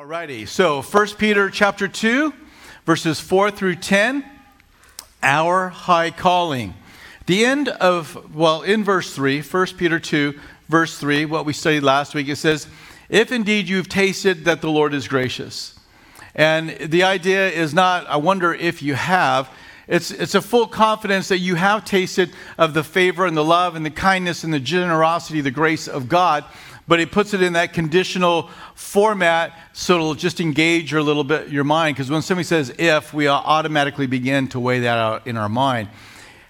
Alrighty, so 1 Peter chapter 2, verses 4 through 10, our high calling. The end of, well, in verse 3, 1 Peter 2, verse 3, what we studied last week, it says, If indeed you've tasted that the Lord is gracious. And the idea is not, I wonder if you have. It's, it's a full confidence that you have tasted of the favor and the love and the kindness and the generosity, the grace of God but he puts it in that conditional format so it'll just engage your little bit your mind. Because when somebody says if we automatically begin to weigh that out in our mind.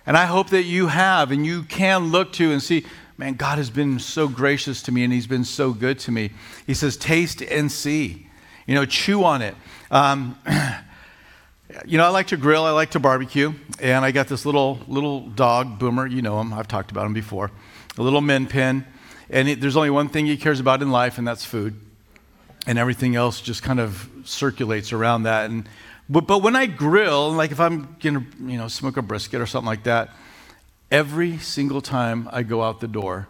And i hope that you have and you can look to and see man god has been so gracious to me and he's been so good to me. He says taste and see. You know chew on it. Um, you know i like to grill i like to barbecue and i got this little little dog boomer you know him i've talked about him before a little min pin and it, there's only one thing he cares about in life, and that's food. And everything else just kind of circulates around that. And, but, but when I grill, like if I'm going to you know, smoke a brisket or something like that, every single time I go out the door,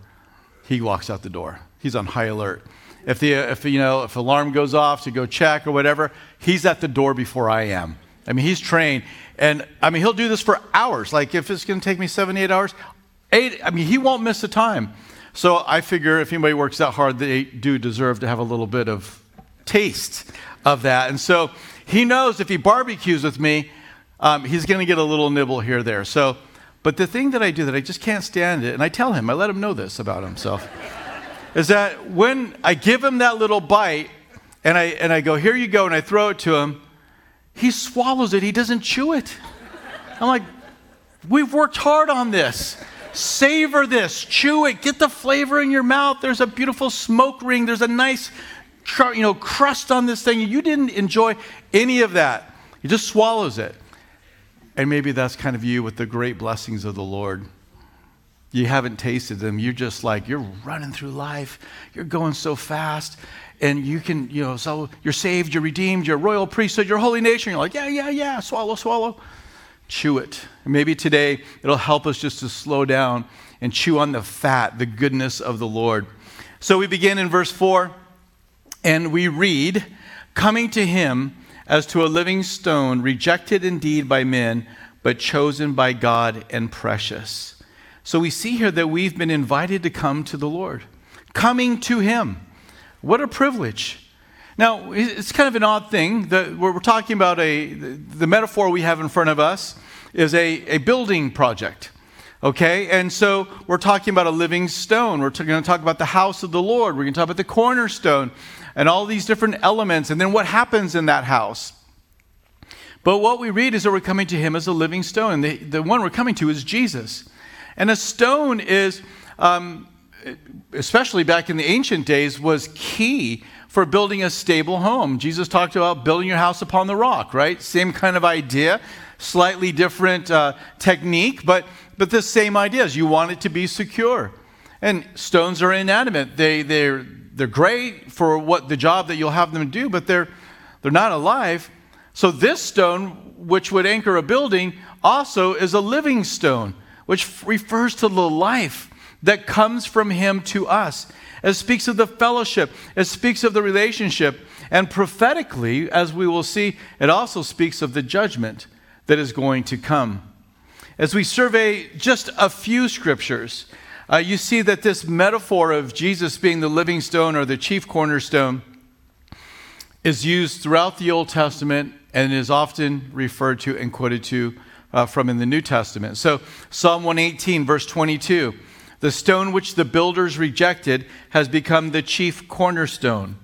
he walks out the door. He's on high alert. If the if you know if alarm goes off to go check or whatever, he's at the door before I am. I mean, he's trained, and I mean he'll do this for hours. Like if it's going to take me seven, eight hours, eight. I mean, he won't miss a time. So I figure if anybody works that hard, they do deserve to have a little bit of taste of that. And so he knows if he barbecues with me, um, he's going to get a little nibble here there. So, but the thing that I do that I just can't stand it, and I tell him, I let him know this about himself, is that when I give him that little bite and I, and I go, here you go, and I throw it to him, he swallows it. He doesn't chew it. I'm like, we've worked hard on this. Savor this, chew it, get the flavor in your mouth. There's a beautiful smoke ring, there's a nice you know, crust on this thing. You didn't enjoy any of that. He just swallows it. And maybe that's kind of you with the great blessings of the Lord. You haven't tasted them. You're just like, you're running through life. You're going so fast. And you can, you know, so you're saved, you're redeemed, you're royal priesthood, you're holy nation. You're like, yeah, yeah, yeah, swallow, swallow chew it. Maybe today it'll help us just to slow down and chew on the fat, the goodness of the Lord. So we begin in verse 4 and we read, Coming to him as to a living stone, rejected indeed by men, but chosen by God and precious. So we see here that we've been invited to come to the Lord, coming to him. What a privilege. Now, it's kind of an odd thing that we're talking about a, the metaphor we have in front of us is a, a building project. Okay, and so we're talking about a living stone. We're going to talk about the house of the Lord. We're going to talk about the cornerstone and all these different elements, and then what happens in that house. But what we read is that we're coming to him as a living stone. The, the one we're coming to is Jesus. And a stone is, um, especially back in the ancient days, was key for building a stable home. Jesus talked about building your house upon the rock, right? Same kind of idea, slightly different uh, technique, but, but the same ideas. You want it to be secure. And stones are inanimate. They, they're, they're great for what the job that you'll have them do, but they're, they're not alive. So this stone, which would anchor a building, also is a living stone, which refers to the life that comes from him to us. It speaks of the fellowship, it speaks of the relationship. And prophetically, as we will see, it also speaks of the judgment that is going to come. As we survey just a few scriptures, uh, you see that this metaphor of Jesus being the living stone or the chief cornerstone is used throughout the Old Testament and is often referred to and quoted to uh, from in the New Testament. So, Psalm 118, verse 22 the stone which the builders rejected has become the chief cornerstone.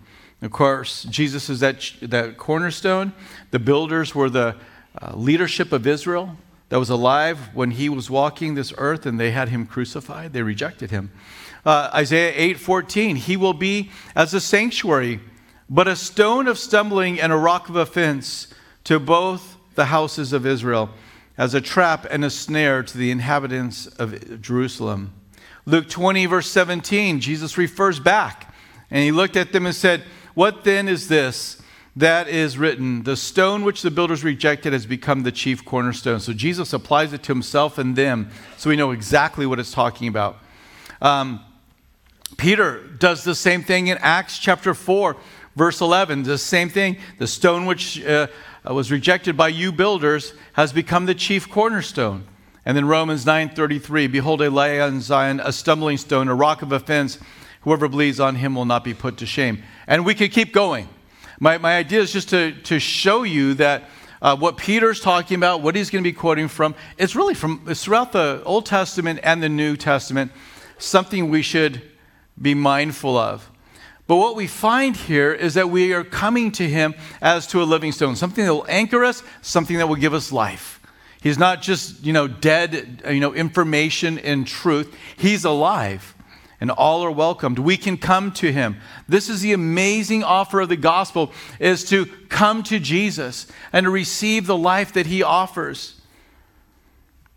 Of course, Jesus is that, that cornerstone. The builders were the uh, leadership of Israel that was alive when he was walking this earth and they had him crucified. They rejected him. Uh, Isaiah 8:14, he will be as a sanctuary, but a stone of stumbling and a rock of offense to both the houses of Israel, as a trap and a snare to the inhabitants of Jerusalem. Luke 20, verse 17, Jesus refers back and he looked at them and said, What then is this that is written? The stone which the builders rejected has become the chief cornerstone. So Jesus applies it to himself and them so we know exactly what it's talking about. Um, Peter does the same thing in Acts chapter 4, Verse 11, the same thing. The stone which uh, was rejected by you builders has become the chief cornerstone. And then Romans 9:33, behold, I lay on Zion a stumbling stone, a rock of offense. Whoever believes on him will not be put to shame. And we could keep going. My, my idea is just to, to show you that uh, what Peter's talking about, what he's going to be quoting from, it's really from it's throughout the Old Testament and the New Testament, something we should be mindful of. But what we find here is that we are coming to him as to a living stone, something that will anchor us, something that will give us life. He's not just, you know, dead, you know, information and truth. He's alive and all are welcomed. We can come to him. This is the amazing offer of the gospel is to come to Jesus and to receive the life that he offers.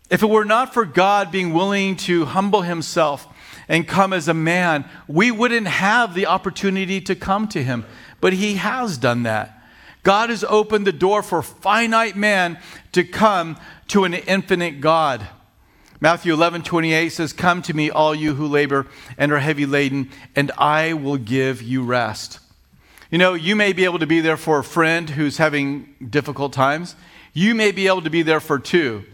If it were not for God being willing to humble himself and come as a man, we wouldn't have the opportunity to come to him. But he has done that. God has opened the door for finite man to come to an infinite God. Matthew 11, 28 says, Come to me, all you who labor and are heavy laden, and I will give you rest. You know, you may be able to be there for a friend who's having difficult times. You may be able to be there for two.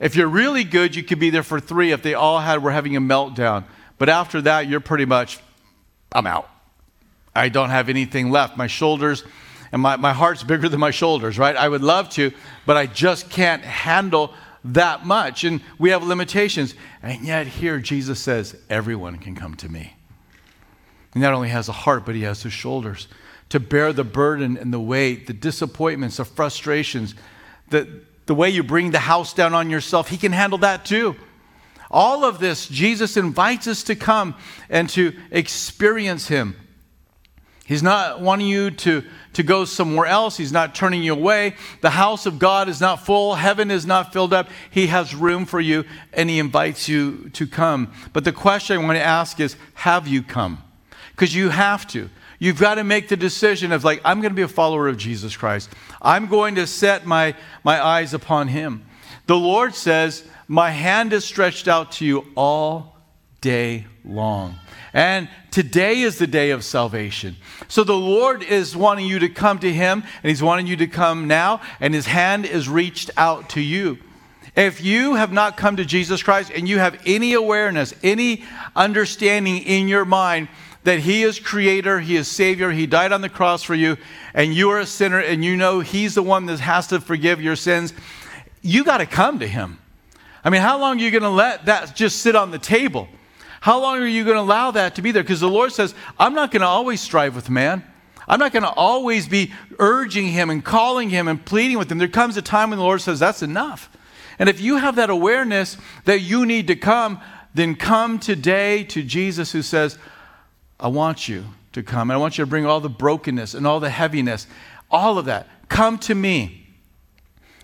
If you're really good, you could be there for three if they all had were having a meltdown. But after that, you're pretty much, I'm out. I don't have anything left. My shoulders and my, my heart's bigger than my shoulders, right? I would love to, but I just can't handle that much. And we have limitations. And yet, here Jesus says, Everyone can come to me. He not only has a heart, but he has the shoulders to bear the burden and the weight, the disappointments, the frustrations, the, the way you bring the house down on yourself. He can handle that too. All of this, Jesus invites us to come and to experience him. He's not wanting you to, to go somewhere else. He's not turning you away. The house of God is not full. Heaven is not filled up. He has room for you and He invites you to come. But the question I want to ask is have you come? Because you have to. You've got to make the decision of, like, I'm going to be a follower of Jesus Christ. I'm going to set my, my eyes upon Him. The Lord says, My hand is stretched out to you all day long. And today is the day of salvation. So the Lord is wanting you to come to Him, and He's wanting you to come now, and His hand is reached out to you. If you have not come to Jesus Christ and you have any awareness, any understanding in your mind that He is Creator, He is Savior, He died on the cross for you, and you are a sinner, and you know He's the one that has to forgive your sins, you got to come to Him. I mean, how long are you going to let that just sit on the table? How long are you going to allow that to be there? Because the Lord says, I'm not going to always strive with man. I'm not going to always be urging him and calling him and pleading with him. There comes a time when the Lord says, That's enough. And if you have that awareness that you need to come, then come today to Jesus who says, I want you to come. And I want you to bring all the brokenness and all the heaviness, all of that. Come to me.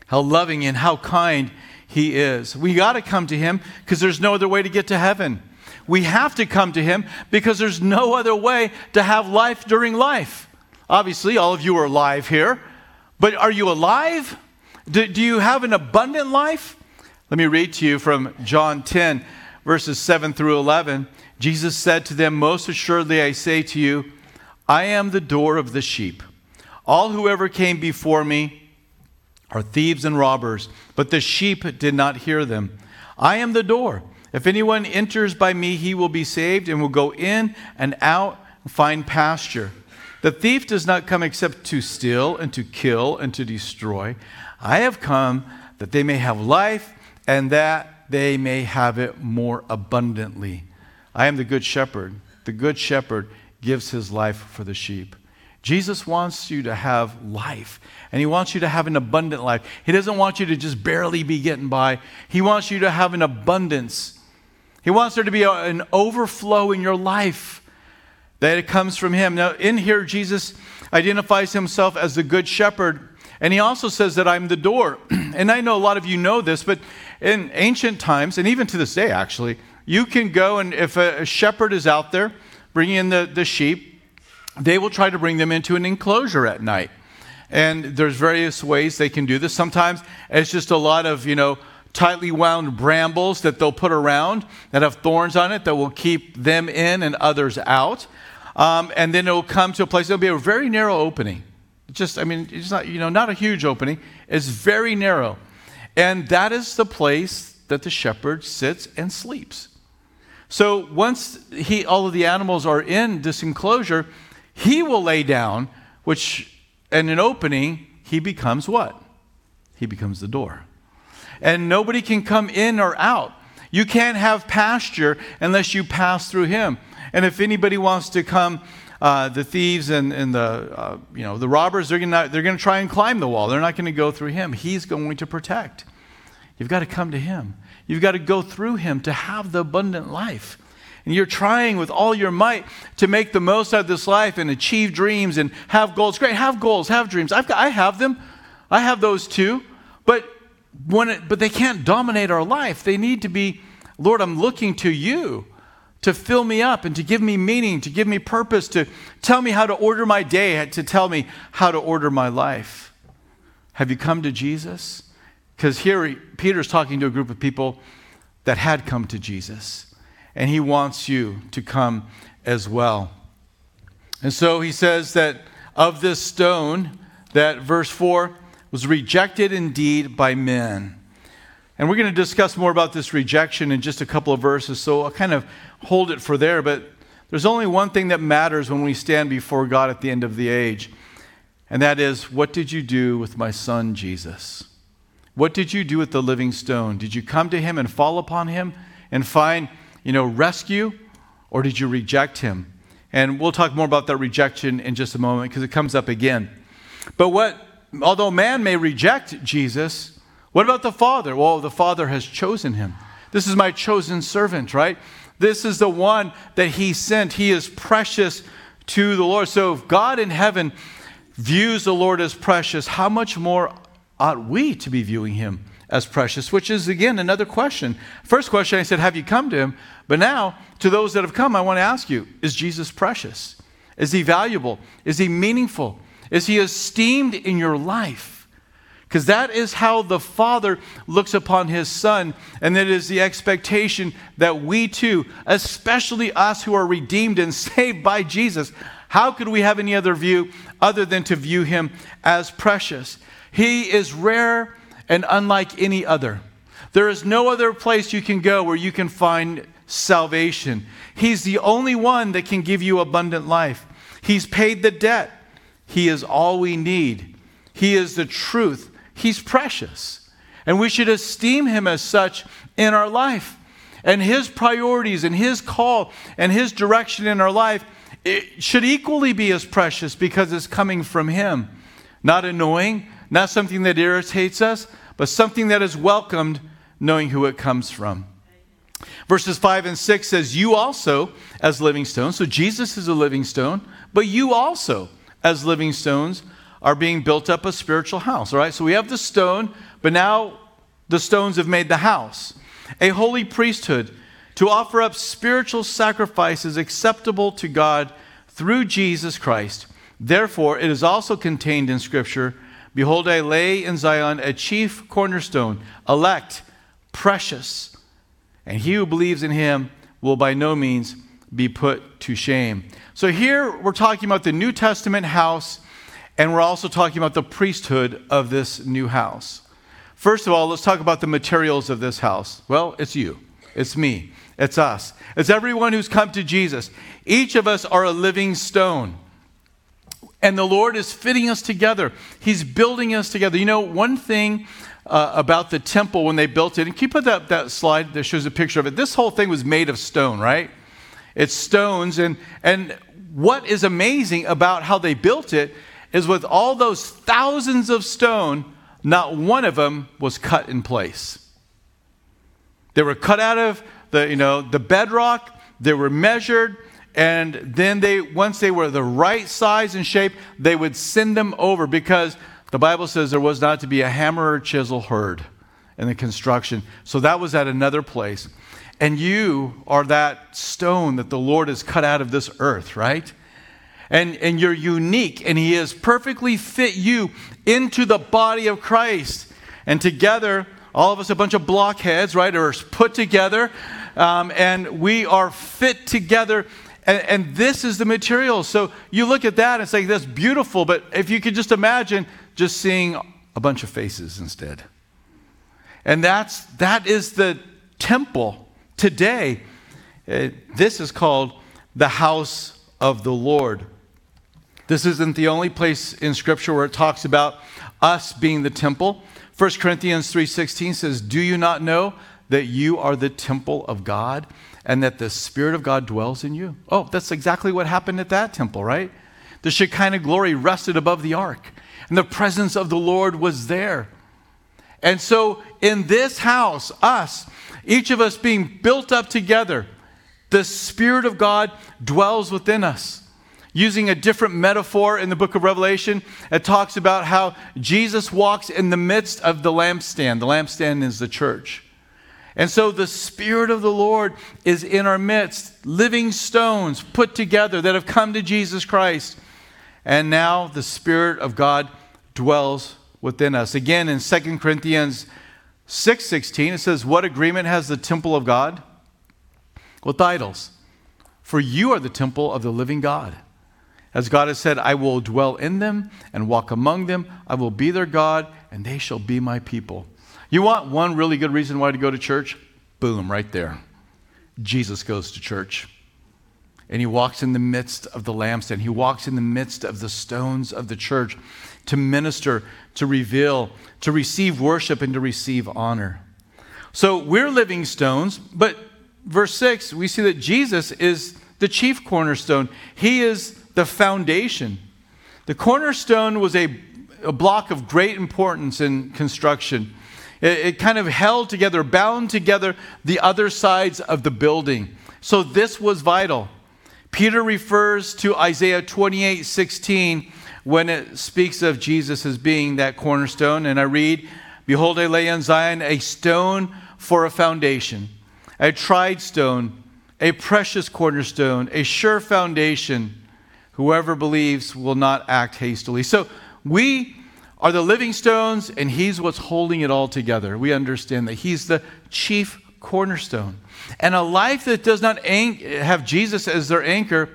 How loving and how kind he is. We got to come to him because there's no other way to get to heaven. We have to come to Him because there's no other way to have life during life. Obviously, all of you are alive here, but are you alive? Do, do you have an abundant life? Let me read to you from John 10, verses 7 through 11. Jesus said to them, Most assuredly I say to you, I am the door of the sheep. All who ever came before me are thieves and robbers, but the sheep did not hear them. I am the door. If anyone enters by me, he will be saved and will go in and out and find pasture. The thief does not come except to steal and to kill and to destroy. I have come that they may have life and that they may have it more abundantly. I am the good shepherd. The good shepherd gives his life for the sheep. Jesus wants you to have life, and He wants you to have an abundant life. He doesn't want you to just barely be getting by, He wants you to have an abundance. He wants there to be a, an overflow in your life that it comes from Him. Now, in here, Jesus identifies Himself as the Good Shepherd, and He also says that I'm the door. and I know a lot of you know this, but in ancient times, and even to this day, actually, you can go and if a, shepherd is out there bringing in the, the sheep, they will try to bring them into an enclosure at night. And there's various ways they can do this. Sometimes it's just a lot of, you know, tightly wound brambles that they'll put around that have thorns on it that will keep them in and others out. Um, and then it'll come to a place, it'll be a very narrow opening. Just, I mean, it's not, you know, not a huge opening. It's very narrow. And that is the place that the shepherd sits and sleeps. So once he, all of the animals are in this enclosure, he will lay down, which, in an opening, he becomes what? He becomes the door. And nobody can come in or out. You can't have pasture unless you pass through him. And if anybody wants to come, uh, the thieves and, and the, uh, you know, the robbers, they're going they're gonna try and climb the wall. They're not going to go through him. He's going to protect. You've got to come to him. You've got to go through him to have the abundant life. And you're trying with all your might to make the most out of this life and achieve dreams and have goals. Great, have goals, have dreams. I've got, I have them. I have those too. But when it, but they can't dominate our life. They need to be, Lord, I'm looking to you to fill me up and to give me meaning, to give me purpose, to tell me how to order my day, to tell me how to order my life. Have you come to Jesus? Because here Peter's talking to a group of people that had come to Jesus, and he wants you to come as well. And so he says that of this stone, that verse 4 was rejected indeed by men. And we're going to discuss more about this rejection in just a couple of verses, so I'll kind of hold it for there. But there's only one thing that matters when we stand before God at the end of the age, and that is what did you do with my son Jesus? What did you do with the living stone? Did you come to him and fall upon him and find, you know, rescue, or did you reject him? And we'll talk more about that rejection in just a moment because it comes up again. But what although man may reject Jesus, what about the Father? Well, the Father has chosen him. This is my chosen servant, right? This is the one that he sent. He is precious to the Lord. So if God in heaven views the Lord as precious, how much more ought we to be viewing him as precious? Which is, again, another question. First question I said, Have you come to him? But now, to those that have come, I want to ask you Is Jesus precious? Is he valuable? Is he meaningful? Is he esteemed in your life? Because that is how the Father looks upon his Son, and that is the expectation that we too, especially us who are redeemed and saved by Jesus, how could we have any other view other than to view him as precious? He is rare and unlike any other. There is no other place you can go where you can find salvation. He's the only one that can give you abundant life. He's paid the debt. He is all we need. He is the truth. He's precious. And we should esteem him as such in our life. And his priorities and his call and his direction in our life should equally be as precious because it's coming from him. Not annoying, not something that irritates us, but something that is welcomed knowing who it comes from. Verses 5 and 6 says, You also, as living stones, so Jesus is a living stone, but you also, as living stones are being built up a spiritual house. All right, so we have the stone, but now the stones have made the house. A holy priesthood to offer up spiritual sacrifices acceptable to God through Jesus Christ. Therefore, it is also contained in Scripture Behold, I lay in Zion a chief cornerstone, elect, precious, and he who believes in him will by no means be put to shame. So here we're talking about the New Testament house, and we're also talking about the priesthood of this new house. First of all, let's talk about the materials of this house. Well, it's you, it's me, it's us, it's everyone who's come to Jesus. Each of us are a living stone. And the Lord is fitting us together. He's building us together. You know, one thing uh, about the temple when they built it, and you put that, that slide that shows a picture of it? This whole thing was made of stone, right? It's stones. And, and what is amazing about how they built it is with all those thousands of stone, not one of them was cut in place. They were cut out of the, you know, the bedrock, they were measured, and then they once they were the right size and shape, they would send them over because the Bible says there was not to be a hammer or chisel heard in the construction. So that was at another place. And you are that stone that the Lord has cut out of this earth, right? And, and you're unique, and He has perfectly fit you into the body of Christ. And together, all of us, a bunch of blockheads, right, are put together, um, and we are fit together And, and, this is the material. So you look at that and say, that's beautiful. But if you could just imagine just seeing a bunch of faces instead. And that's, that is the temple today. Uh, this is called the house of the Lord. This isn't the only place in Scripture where it talks about us being the temple. 1 Corinthians 3:16 says, "Do you not know that you are the temple of God and that the spirit of God dwells in you?" Oh, that's exactly what happened at that temple, right? The Shekinah glory rested above the ark, and the presence of the Lord was there. And so in this house, us, each of us being built up together, the spirit of God dwells within us using a different metaphor in the book of Revelation. It talks about how Jesus walks in the midst of the lampstand. The lampstand is the church. And so the Spirit of the Lord is in our midst, living stones put together that have come to Jesus Christ. And now the Spirit of God dwells within us. Again, in 2 Corinthians 6:16, it says, What agreement has the temple of God with idols? For you are the temple of the living God. As God has said, I will dwell in them and walk among them. I will be their God, and they shall be my people. You want one really good reason why to go to church? Boom, right there. Jesus goes to church. And he walks in the midst of the lampstand. He walks in the midst of the stones of the church to minister, to reveal, to receive worship, and to receive honor. So we're living stones, but verse 6, we see that Jesus is the chief cornerstone. He is the foundation. The cornerstone was a, a block of great importance in construction. It, it kind of held together, bound together the other sides of the building. So this was vital. Peter refers to Isaiah 28 16 when it speaks of Jesus as being that cornerstone. And I read, Behold, I lay on Zion a stone for a foundation, a tried stone, a precious cornerstone, a sure foundation. Whoever believes will not act hastily. So we are the living stones, and He's what's holding it all together. We understand that He's the chief cornerstone. And a life that does not have Jesus as their anchor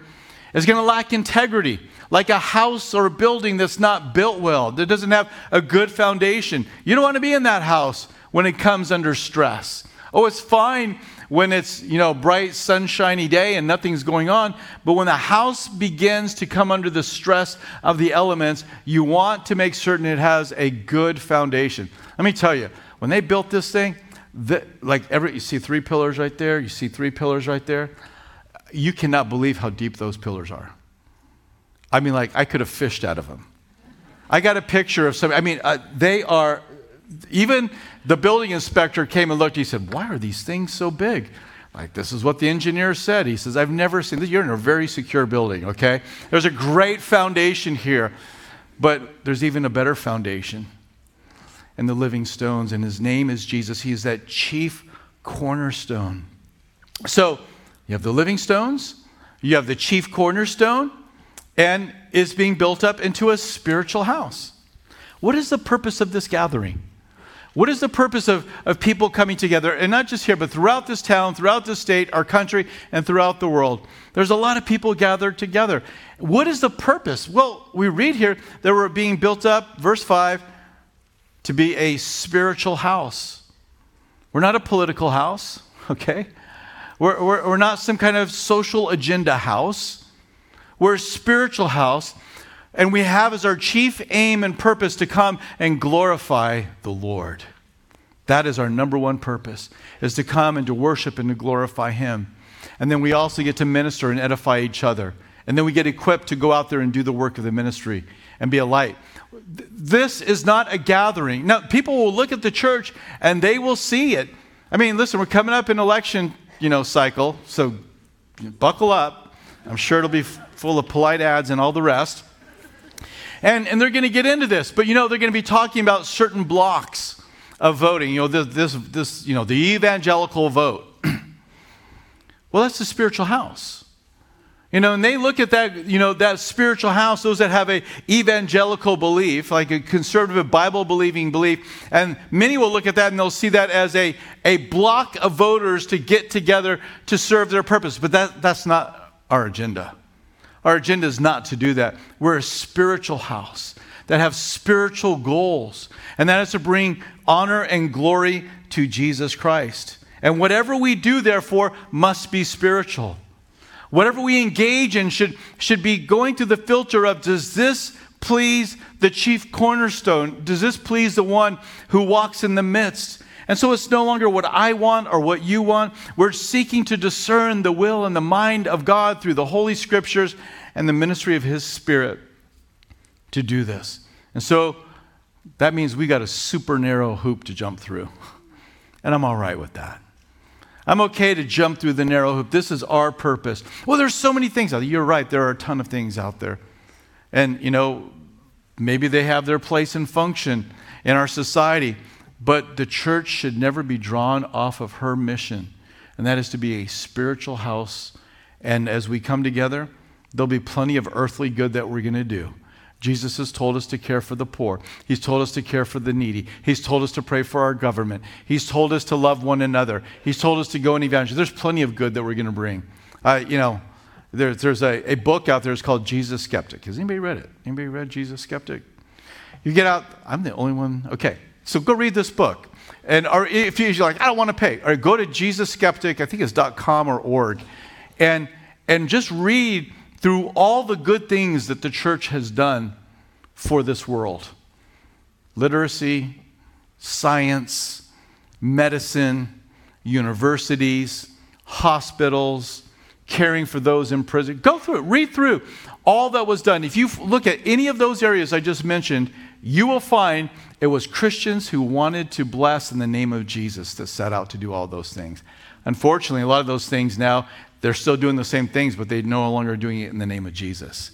is going to lack integrity, like a house or a building that's not built well, that doesn't have a good foundation. You don't want to be in that house when it comes under stress. Oh, it's fine when it's, you know, bright, sunshiny day and nothing's going on. But when the house begins to come under the stress of the elements, you want to make certain it has a good foundation. Let me tell you, when they built this thing, the, like every, you see three pillars right there, you see three pillars right there. You cannot believe how deep those pillars are. I mean, like, I could have fished out of them. I got a picture of some, I mean, uh, they are even the building inspector came and looked. He said, Why are these things so big? Like, this is what the engineer said. He says, I've never seen this. You're in a very secure building, okay? There's a great foundation here, but there's even a better foundation in the living stones, and his name is Jesus. He is that chief cornerstone. So, you have the living stones, you have the chief cornerstone, and is being built up into a spiritual house. What is the purpose of this gathering? What is the purpose of, of people coming together, and not just here, but throughout this town, throughout the state, our country, and throughout the world? There's a lot of people gathered together. What is the purpose? Well, we read here that we're being built up, verse 5, to be a spiritual house. We're not a political house, okay? We're, we're, we're not some kind of social agenda house. We're a spiritual house and we have as our chief aim and purpose to come and glorify the Lord. That is our number one purpose, is to come and to worship and to glorify Him. And then we also get to minister and edify each other. And then we get equipped to go out there and do the work of the ministry and be a light. This is not a gathering. Now, people will look at the church and they will see it. I mean, listen, we're coming up in election, you know, cycle, so buckle up. I'm sure it'll be full of polite ads and all the rest. And, and they're going to get into this, but you know, they're going to be talking about certain blocks of voting. You know, this, this, this you know, the evangelical vote. well, that's the spiritual house. You know, and they look at that, you know, that spiritual house, those that have a evangelical belief, like a conservative Bible believing belief, and many will look at that and they'll see that as a, a block of voters to get together to serve their purpose. But that, that's not our agenda. Our agenda is not to do that. We're a spiritual house that have spiritual goals, and that is to bring honor and glory to Jesus Christ. And whatever we do, therefore, must be spiritual. Whatever we engage in should, should be going through the filter of does this please the chief cornerstone? Does this please the one who walks in the midst? And so it's no longer what I want or what you want. We're seeking to discern the will and the mind of God through the Holy Scriptures and the ministry of His Spirit to do this. And so that means we got a super narrow hoop to jump through. And I'm all right with that. I'm okay to jump through the narrow hoop. This is our purpose. Well, there's so many things out there. You're right, there are a ton of things out there. And, you know, maybe they have their place and function in our society, but the church should never be drawn off of her mission, and that is to be a spiritual house. And as we come together, there'll be plenty of earthly good that we're going to do. Jesus has told us to care for the poor. He's told us to care for the needy. He's told us to pray for our government. He's told us to love one another. He's told us to go and evangelize. There's plenty of good that we're going to bring. Uh, you know, there, there's a, a book out there. It's called Jesus Skeptic. Has anybody read it? Anybody read Jesus Skeptic? You get out. I'm the only one. Okay, so go read this book. And or if you're like, I don't want to pay, or go to Jesus Skeptic. I think it's dot .com or org, and and just read through all the good things that the church has done for this world literacy, science, medicine, universities, hospitals, caring for those in prison. Go through it, read through all that was done. If you look at any of those areas I just mentioned, you will find it was Christians who wanted to bless in the name of Jesus that set out to do all those things. Unfortunately, a lot of those things now, they're still doing the same things, but they're no longer doing it in the name of Jesus.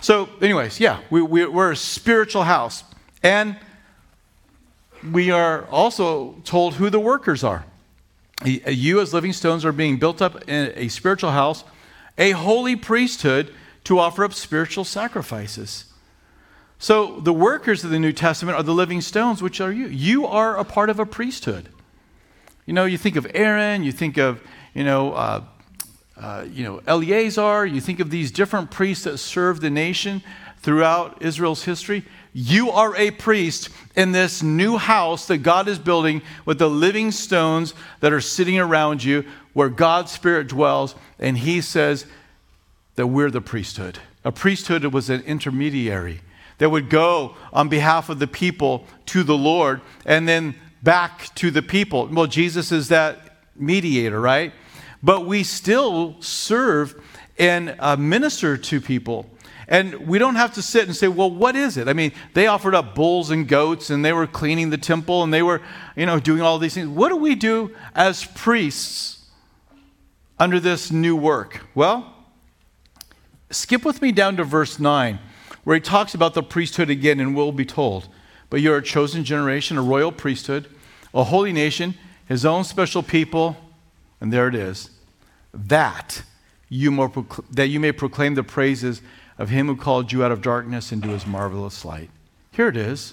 So, anyways, yeah, we, we, we're a spiritual house. And we are also told who the workers are. You, as living stones, are being built up in a spiritual house, a holy priesthood to offer up spiritual sacrifices. So, the workers of the New Testament are the living stones, which are you. You are a part of a priesthood. You know, you think of Aaron, you think of, you know, uh, uh, you know, Eleazar, you think of these different priests that served the nation throughout Israel's history. You are a priest in this new house that God is building with the living stones that are sitting around you, where God's Spirit dwells, and He says that we're the priesthood. A priesthood was an intermediary that would go on behalf of the people to the Lord and then back to the people. Well, Jesus is that mediator, right? but we still serve and uh, minister to people. And we don't have to sit and say, well, what is it? I mean, they offered up bulls and goats and they were cleaning the temple and they were, you know, doing all these things. What do we do as priests under this new work? Well, skip with me down to verse 9, where he talks about the priesthood again and will be told. But you're a chosen generation, a royal priesthood, a holy nation, his own special people and there it is, that you, more procl- that you may proclaim the praises of him who called you out of darkness into his marvelous light. Here it is.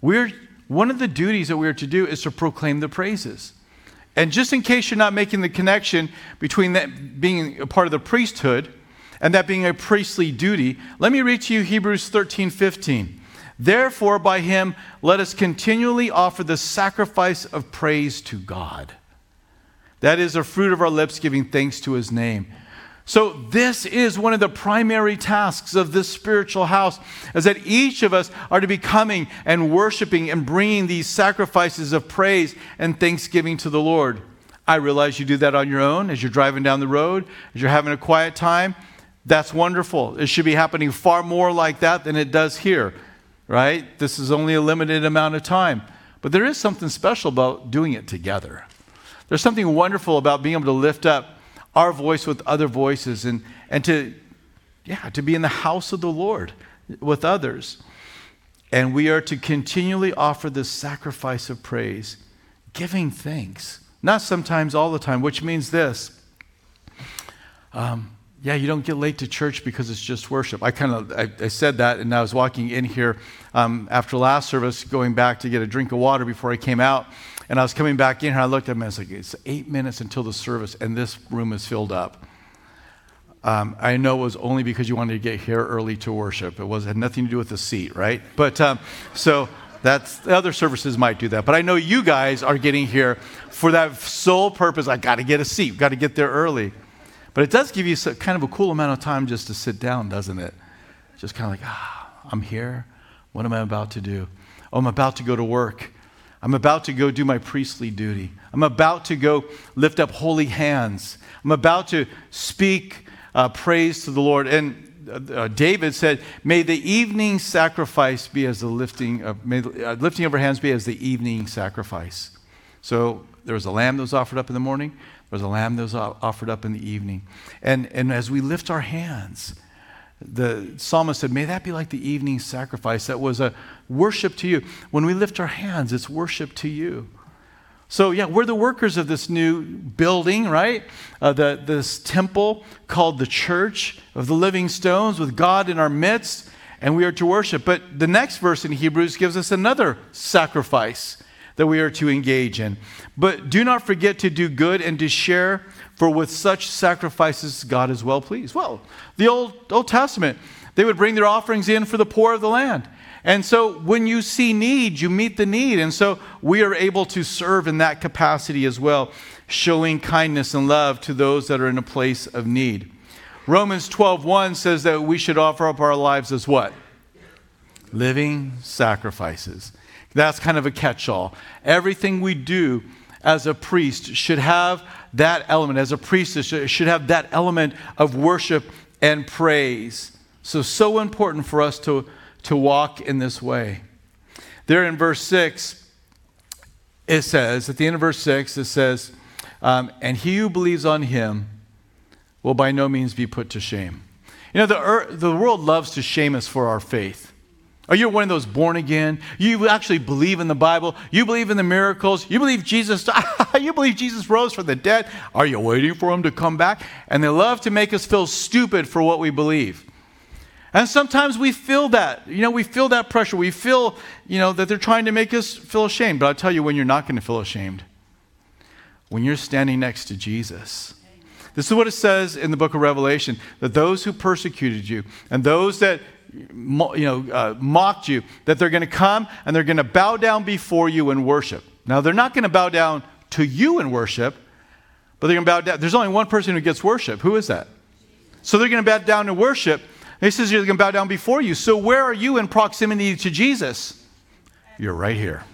We're, one of the duties that we are to do is to proclaim the praises. And just in case you're not making the connection between that being a part of the priesthood and that being a priestly duty, let me read to you Hebrews 13 15. Therefore, by him, let us continually offer the sacrifice of praise to God. That is the fruit of our lips giving thanks to his name. So, this is one of the primary tasks of this spiritual house, is that each of us are to be coming and worshiping and bringing these sacrifices of praise and thanksgiving to the Lord. I realize you do that on your own as you're driving down the road, as you're having a quiet time. That's wonderful. It should be happening far more like that than it does here, right? This is only a limited amount of time. But there is something special about doing it together. There's something wonderful about being able to lift up our voice with other voices and, and to, yeah, to be in the house of the Lord with others. And we are to continually offer this sacrifice of praise, giving thanks. Not sometimes, all the time, which means this. Um, yeah, you don't get late to church because it's just worship. I kind of I, I, said that, and I was walking in here um, after last service, going back to get a drink of water before I came out, and I was coming back in here. I looked at him and I was like, it's eight minutes until the service, and this room is filled up. Um, I know it was only because you wanted to get here early to worship. It was had nothing to do with the seat, right? But um, so that's other services might do that. But I know you guys are getting here for that sole purpose. I got to get a seat. Got to get there early. But it does give you kind of a cool amount of time just to sit down, doesn't it? Just kind of like, ah, I'm here. What am I about to do? Oh, I'm about to go to work. I'm about to go do my priestly duty. I'm about to go lift up holy hands. I'm about to speak uh, praise to the Lord. And uh, uh David said, May the evening sacrifice be as the lifting of, may the, uh, lifting of our hands be as the evening sacrifice. So there was a lamb that was offered up in the morning, was a lamb that was offered up in the evening. And, and as we lift our hands, the psalmist said, May that be like the evening sacrifice. That was a worship to you. When we lift our hands, it's worship to you. So, yeah, we're the workers of this new building, right? Uh, the, this temple called the Church of the Living Stones with God in our midst, and we are to worship. But the next verse in Hebrews gives us another sacrifice that we are to engage in. But do not forget to do good and to share, for with such sacrifices God is well pleased. Well, the Old, Old Testament, they would bring their offerings in for the poor of the land. And so when you see need, you meet the need. And so we are able to serve in that capacity as well, showing kindness and love to those that are in a place of need. Romans 12:1 says that we should offer up our lives as what? Living sacrifices. That's kind of a catch-all. Everything we do as a priest should have that element. As a priest, it should have that element of worship and praise. So, so important for us to to walk in this way. There in verse 6, it says, at the end of verse 6, it says, um, and he who believes on him will by no means be put to shame. You know, the, the world loves to shame us for our faith. Are you one of those born again? You actually believe in the Bible. You believe in the miracles. You believe Jesus. you believe Jesus rose from the dead. Are you waiting for him to come back? And they love to make us feel stupid for what we believe. And sometimes we feel that. You know, we feel that pressure. We feel, you know, that they're trying to make us feel ashamed. But I'll tell you when you're not going to feel ashamed. When you're standing next to Jesus. This is what it says in the book of Revelation that those who persecuted you and those that you know, uh, mocked you, that they're going to come and they're going to bow down before you and worship. Now, they're not going to bow down to you and worship, but they're going to bow down. There's only one person who gets worship. Who is that? So they're going to bow down to worship, he says you're going to bow down before you. So where are you in proximity to Jesus? You're right here.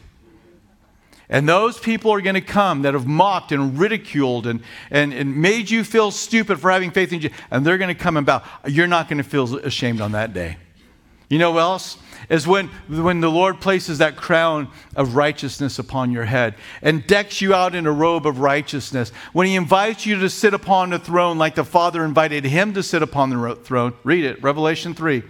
And those people are going to come that have mocked and ridiculed and, and, and made you feel stupid for having faith in Jesus. And they're going to come and bow. You're not going to feel ashamed on that day. You know what else? Is when, when the Lord places that crown of righteousness upon your head and decks you out in a robe of righteousness. When He invites you to sit upon the throne like the Father invited Him to sit upon the throne. Read it, Revelation 3.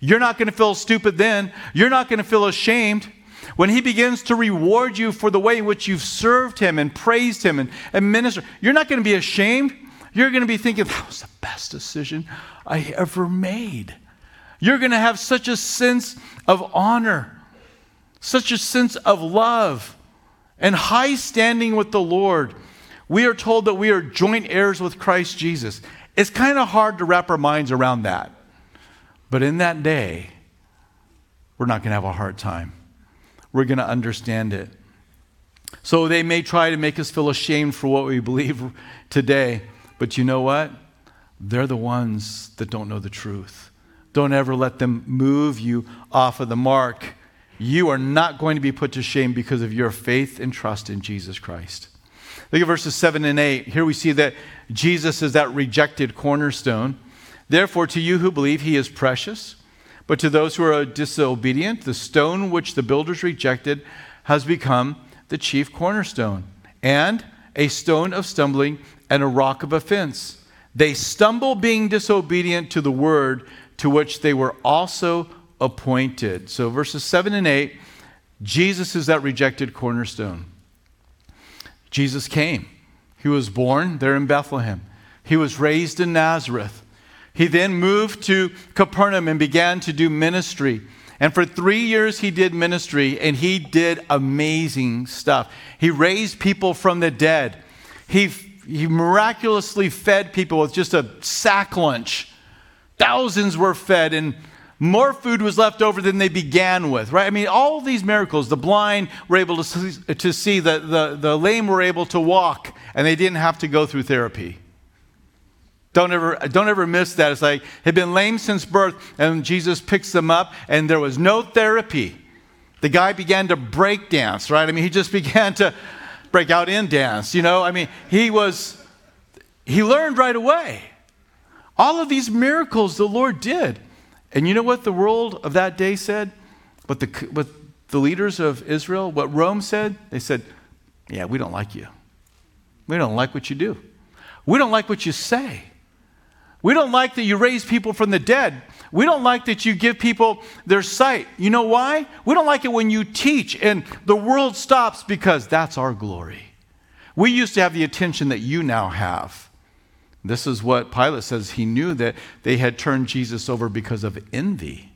You're not going to feel stupid then. You're not going to feel ashamed. When He begins to reward you for the way in which you've served Him and praised Him and, and ministered, you're not going to be ashamed. You're going to be thinking, that was the best decision I ever made. You're going to have such a sense of honor, such a sense of love, and high standing with the Lord. We are told that we are joint heirs with Christ Jesus. It's kind of hard to wrap our minds around that. But in that day, we're not going to have a hard time. We're going to understand it. So they may try to make us feel ashamed for what we believe today, but you know what? They're the ones that don't know the truth. Don't ever let them move you off of the mark. You are not going to be put to shame because of your faith and trust in Jesus Christ. Look at verses 7 and 8. Here we see that Jesus is that rejected cornerstone. Therefore, to you who believe, he is precious. But to those who are disobedient, the stone which the builders rejected has become the chief cornerstone, and a stone of stumbling and a rock of offense. They stumble being disobedient to the word to which they were also appointed. So, verses 7 and 8, Jesus is that rejected cornerstone. Jesus came. He was born there in Bethlehem. He was raised in Nazareth. He then moved to Capernaum and began to do ministry. And for three years, he did ministry and he did amazing stuff. He raised people from the dead. He he miraculously fed people with just a sack lunch. Thousands were fed, and more food was left over than they began with, right? I mean, all these miracles, the blind were able to see, to see the, the, the lame were able to walk, and they didn't have to go through therapy. Don't ever, don't ever miss that. It's like, had been lame since birth, and Jesus picks them up, and there was no therapy. The guy began to break dance, right? I mean, he just began to break out in dance, you know? I mean, he was, he learned right away. All of these miracles the Lord did. And you know what the world of that day said? What the, what the leaders of Israel, what Rome said? They said, Yeah, we don't like you. We don't like what you do. We don't like what you say. We don't like that you raise people from the dead. We don't like that you give people their sight. You know why? We don't like it when you teach and the world stops because that's our glory. We used to have the attention that you now have. This is what Pilate says. He knew that they had turned Jesus over because of envy.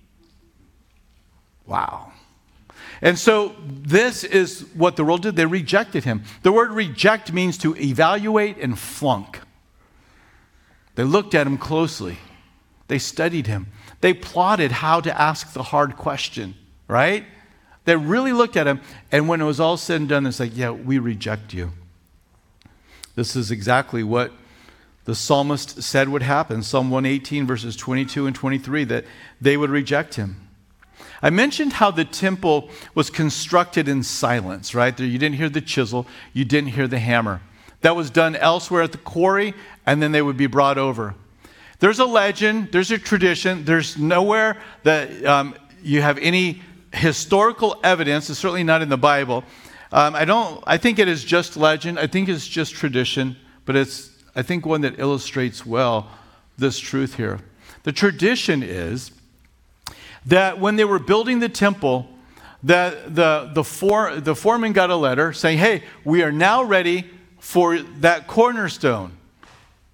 Wow. And so this is what the world did. They rejected him. The word reject means to evaluate and flunk. They looked at him closely, they studied him, they plotted how to ask the hard question, right? They really looked at him, and when it was all said and done, it's like, yeah, we reject you. This is exactly what the psalmist said would happen. Psalm 118, verses 22 and 23, that they would reject him. I mentioned how the temple was constructed in silence, right? You didn't hear the chisel, you didn't hear the hammer. That was done elsewhere at the quarry, and then they would be brought over. There's a legend, there's a tradition, there's nowhere that um, you have any historical evidence, it's certainly not in the Bible. Um, I don't, I think it is just legend, I think it's just tradition, but it's, I think, one that illustrates well this truth here. The tradition is that when they were building the temple, that the, the, for, the foreman got a letter saying, hey, we are now ready for that cornerstone.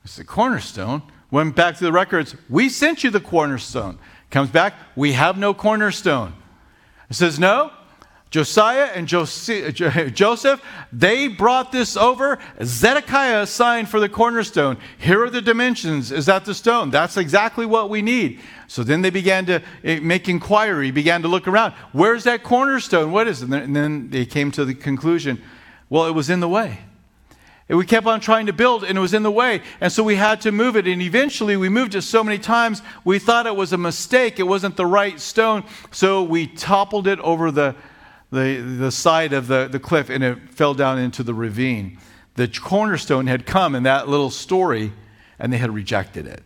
It's the cornerstone. Went back to the records. We sent you the cornerstone. Comes back. We have no cornerstone. It says, no. Josiah and Joseph, they brought this over. Zedekiah signed for the cornerstone. Here are the dimensions. Is that the stone? That's exactly what we need. So then they began to eh, make inquiry, began to look around. Where's that cornerstone? What is it? And then they came to the conclusion well, it was in the way. And we kept on trying to build, and it was in the way. And so we had to move it. And eventually, we moved it so many times, we thought it was a mistake. It wasn't the right stone. So we toppled it over the, the, the side of the, the cliff, and it fell down into the ravine. The cornerstone had come in that little story, and they had rejected it.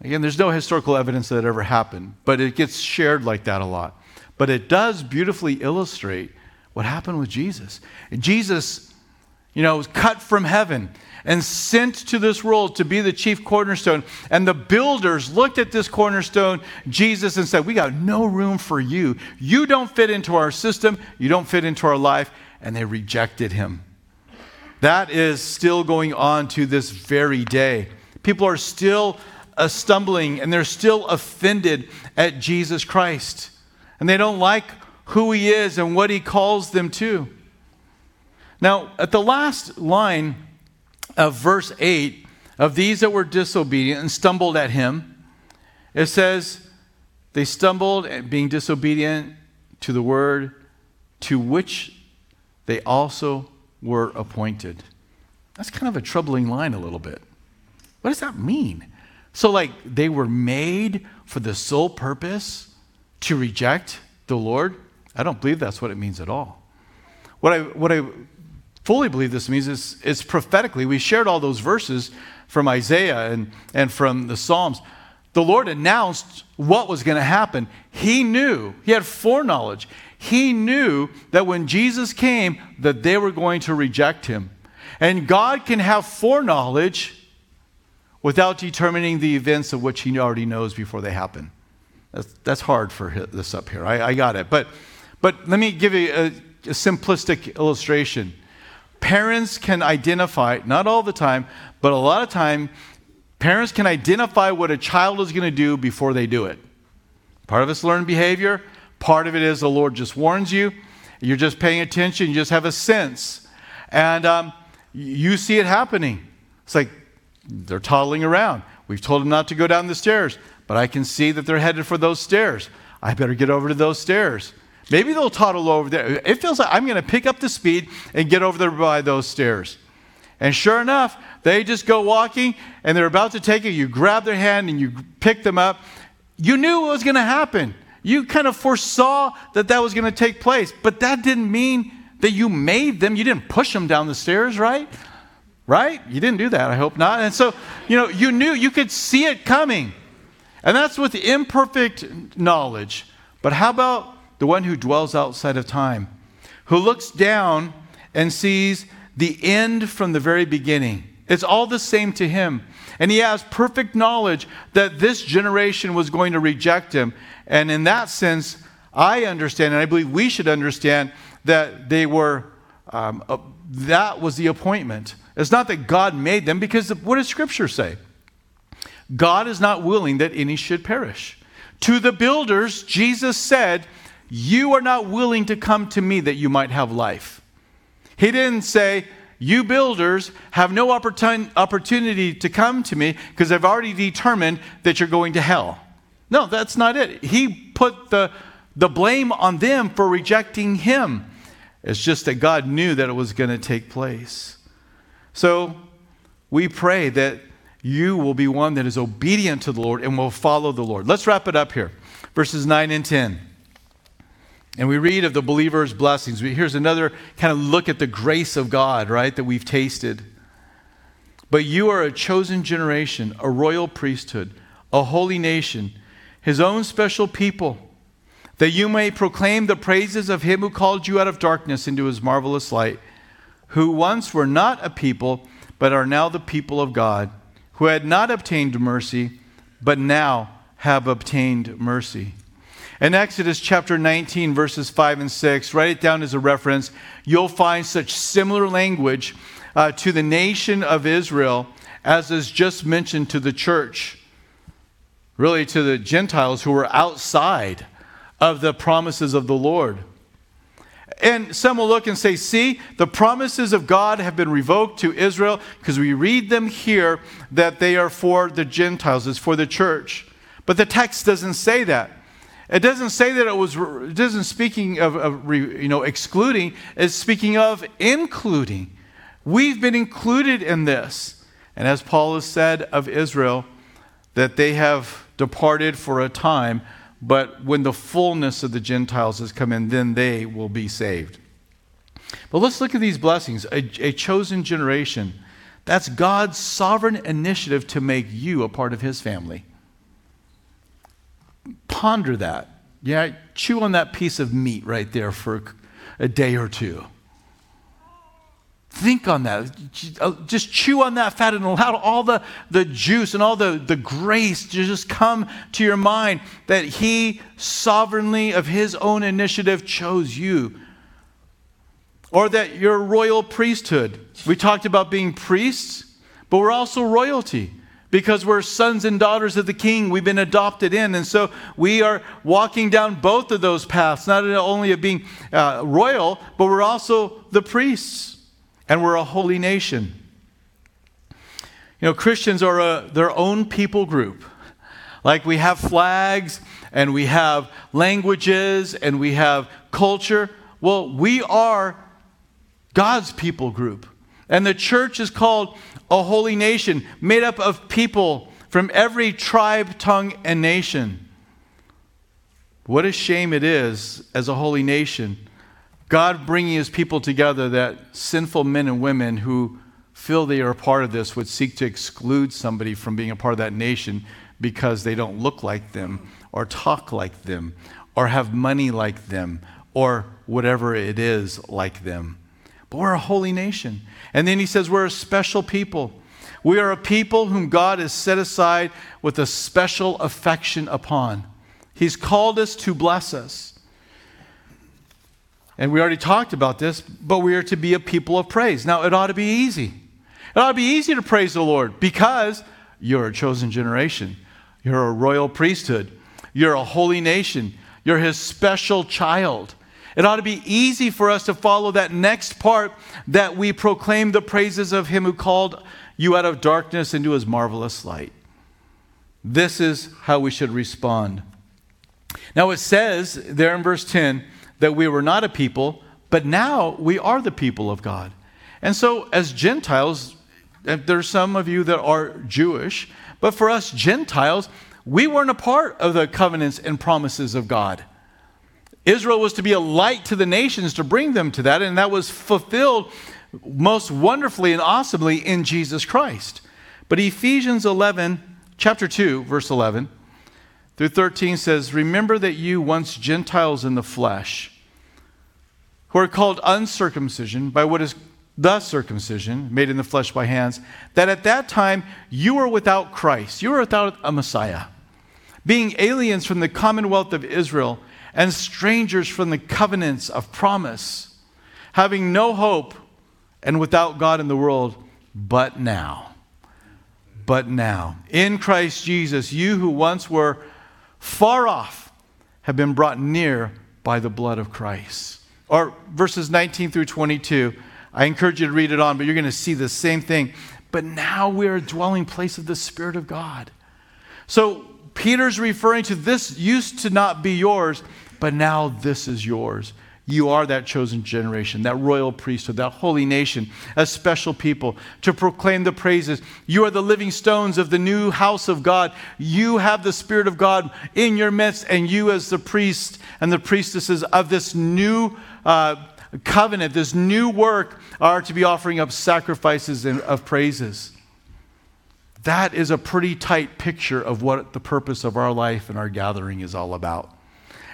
Again, there's no historical evidence that it ever happened, but it gets shared like that a lot. But it does beautifully illustrate what happened with Jesus. Jesus you know, was cut from heaven and sent to this world to be the chief cornerstone. And the builders looked at this cornerstone, Jesus, and said, We got no room for you. You don't fit into our system, you don't fit into our life. And they rejected him. That is still going on to this very day. People are still uh, stumbling and they're still offended at Jesus Christ. And they don't like who he is and what he calls them to. Now, at the last line of verse 8, of these that were disobedient and stumbled at him, it says, they stumbled at being disobedient to the word to which they also were appointed. That's kind of a troubling line, a little bit. What does that mean? So, like, they were made for the sole purpose to reject the Lord? I don't believe that's what it means at all. What I, what I fully believe this means is it's prophetically. We shared all those verses from Isaiah and, and from the Psalms. The Lord announced what was going to happen. He knew, he had foreknowledge. He knew that when Jesus came, that they were going to reject him. And God can have foreknowledge without determining the events of which he already knows before they happen. That's, that's hard for this up here. I, I got it. But, but let me give you a, a simplistic illustration parents can identify, not all the time, but a lot of time, parents can identify what a child is going to do before they do it. Part of it's learned behavior, part of it is the Lord just warns you. You're just paying attention, you just have a sense. And um, you see it happening. It's like they're toddling around. We've told them not to go down the stairs, but I can see that they're headed for those stairs. I better get over to those stairs. Maybe they'll toddle over there. It feels like I'm going to pick up the speed and get over there by those stairs. And sure enough, they just go walking and they're about to take it. You grab their hand and you pick them up. You knew what was going to happen. You kind of foresaw that that was going to take place, but that didn't mean that you made them. You didn't push them down the stairs, right? Right? You didn't do that, I hope not. And so, you know, you knew, you could see it coming. And that's with imperfect knowledge. But how about the one who dwells outside of time, who looks down and sees the end from the very beginning? It's all the same to him. And he has perfect knowledge that this generation was going to reject him. And in that sense, I understand, and I believe we should understand, that they were, um, uh, that was the appointment. It's not that God made them, because what does Scripture say? God is not willing that any should perish. To the builders, Jesus said, You are not willing to come to me that you might have life. He didn't say, You builders have no opportun- opportunity to come to me because I've already determined that you're going to hell. No, that's not it. He put the, the blame on them for rejecting him. It's just that God knew that it was going to take place. So we pray that you will be one that is obedient to the Lord and will follow the Lord. Let's wrap it up here. Verses 9 and 10. And we read of the believer's blessings. Here's another kind of look at the grace of God, right, that we've tasted. But you are a chosen generation, a royal priesthood, a holy nation, his own special people, that you may proclaim the praises of him who called you out of darkness into his marvelous light, who once were not a people, but are now the people of God who had not obtained mercy, but now have obtained mercy. In Exodus chapter 19, verses 5 and 6, write it down as a reference. You'll find such similar language uh, to the nation of Israel as is just mentioned to the church, really to the Gentiles who were outside of the promises of the Lord. And some will look and say, see, the promises of God have been revoked to Israel because we read them here that they are for the Gentiles, it's for the church. But the text doesn't say that. It doesn't say that it was, it doesn't speaking of, of you know, excluding, it's speaking of including. We've been included in this. And as Paul has said of Israel, that they have departed for a time, but when the fullness of the Gentiles has come in, then they will be saved. But let's look at these blessings a, a, chosen generation. That's God's sovereign initiative to make you a part of his family. Ponder that. Yeah, chew on that piece of meat right there for a day or two. Think on that. Just chew on that fat and allow all the, the juice and all the, the grace to just come to your mind that He sovereignly, of His own initiative, chose you. Or that you're royal priesthood. We talked about being priests, but we're also royalty because we're sons and daughters of the king. We've been adopted in. And so we are walking down both of those paths, not only of being uh, royal, but we're also the priests and we're a holy nation. You know, Christians are a, their own people group. Like we have flags and we have languages and we have culture. Well, we are God's people group. And the church is called a holy nation, made up of people from every tribe, tongue, and nation. What a shame it is as a holy nation God bringing his people together that sinful men and women who feel they are a part of this would seek to exclude somebody from being a part of that nation because they don't look like them or talk like them or have money like them or whatever it is like them. But we're a holy nation. And then he says we're a special people. We are a people whom God has set aside with a special affection upon. He's called us to bless us. And we already talked about this, but we are to be a people of praise. Now, it ought to be easy. It ought to be easy to praise the Lord because you're a chosen generation. You're a royal priesthood. You're a holy nation. You're his special child. It ought to be easy for us to follow that next part that we proclaim the praises of him who called you out of darkness into his marvelous light. This is how we should respond. Now it says there in verse 10 that we were not a people, but now we are the people of God. And so, as Gentiles, there's some of you that are Jewish, but for us Gentiles, we weren't a part of the covenants and promises of God. Israel was to be a light to the nations to bring them to that, and that was fulfilled most wonderfully and awesomely in Jesus Christ. But Ephesians 11, chapter 2, verse 11 through 13 says, Remember that you, once Gentiles in the flesh, who are called uncircumcision by what is the circumcision made in the flesh by hands, that at that time you were without Christ, you were without a Messiah, being aliens from the commonwealth of Israel and strangers from the covenants of promise, having no hope and without God in the world, but now. But now, in Christ Jesus, you who once were far off have been brought near by the blood of Christ. Or verses 19 through 22. I encourage you to read it on, but you're going to see the same thing. But now we're a dwelling place of the Spirit of God. So Peter's referring to this used to not be yours, but now this is yours. You are that chosen generation, that royal priesthood, that holy nation, a special people to proclaim the praises. You are the living stones of the new house of God. You have the Spirit of God in your midst, and you, as the priest and the priestesses of this new uh, covenant, this new work, are to be offering up sacrifices of praises. That is a pretty tight picture of what the purpose of our life and our gathering is all about.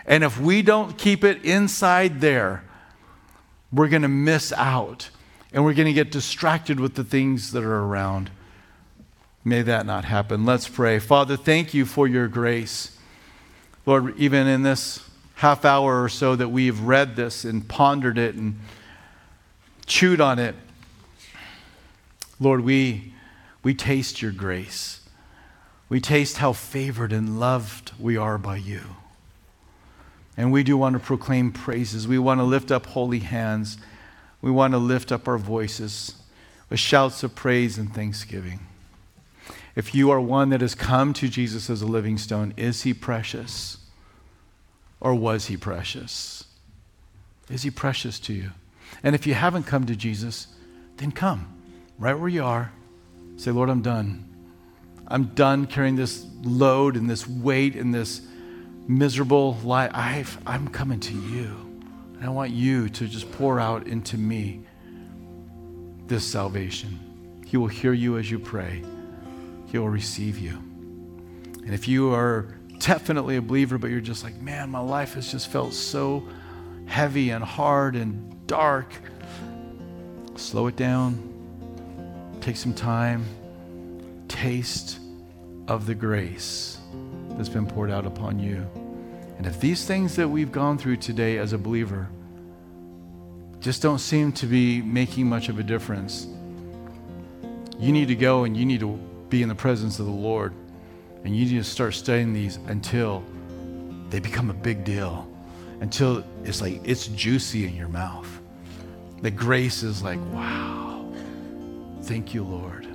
And if we don't keep it inside there, we're going to miss out and we're going to get distracted with the things that are around. May that not happen. Let's pray. Father, thank you for your grace. Lord, even in this half hour or so that we've read this and pondered it and chewed on it, Lord, we, we taste your grace. We taste how favored and loved we are by you. And we do want to proclaim praises. We want to lift up holy hands. We want to lift up our voices with shouts of praise and thanksgiving. If you are one that has come to Jesus as a living stone, is he precious? Or was he precious? Is he precious to you? And if you haven't come to Jesus, then come right where you are. Say, Lord, I'm done. I'm done carrying this load and this weight and this miserable life, I've, I'm coming to you. And I want you to just pour out into me this salvation. He will hear you as you pray, He will receive you. And if you are definitely a believer, but you're just like, man, my life has just felt so heavy and hard and dark, slow it down, take some time, taste of the grace that's been poured out upon you. And if these things that we've gone through today as a believer just don't seem to be making much of a difference, you need to go and you need to be in the presence of the Lord. And you need to start studying these until they become a big deal, until it's like it's juicy in your mouth. The grace is like, wow, thank you, Lord.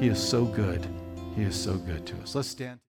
He is so good. He is so good to us. Let's stand.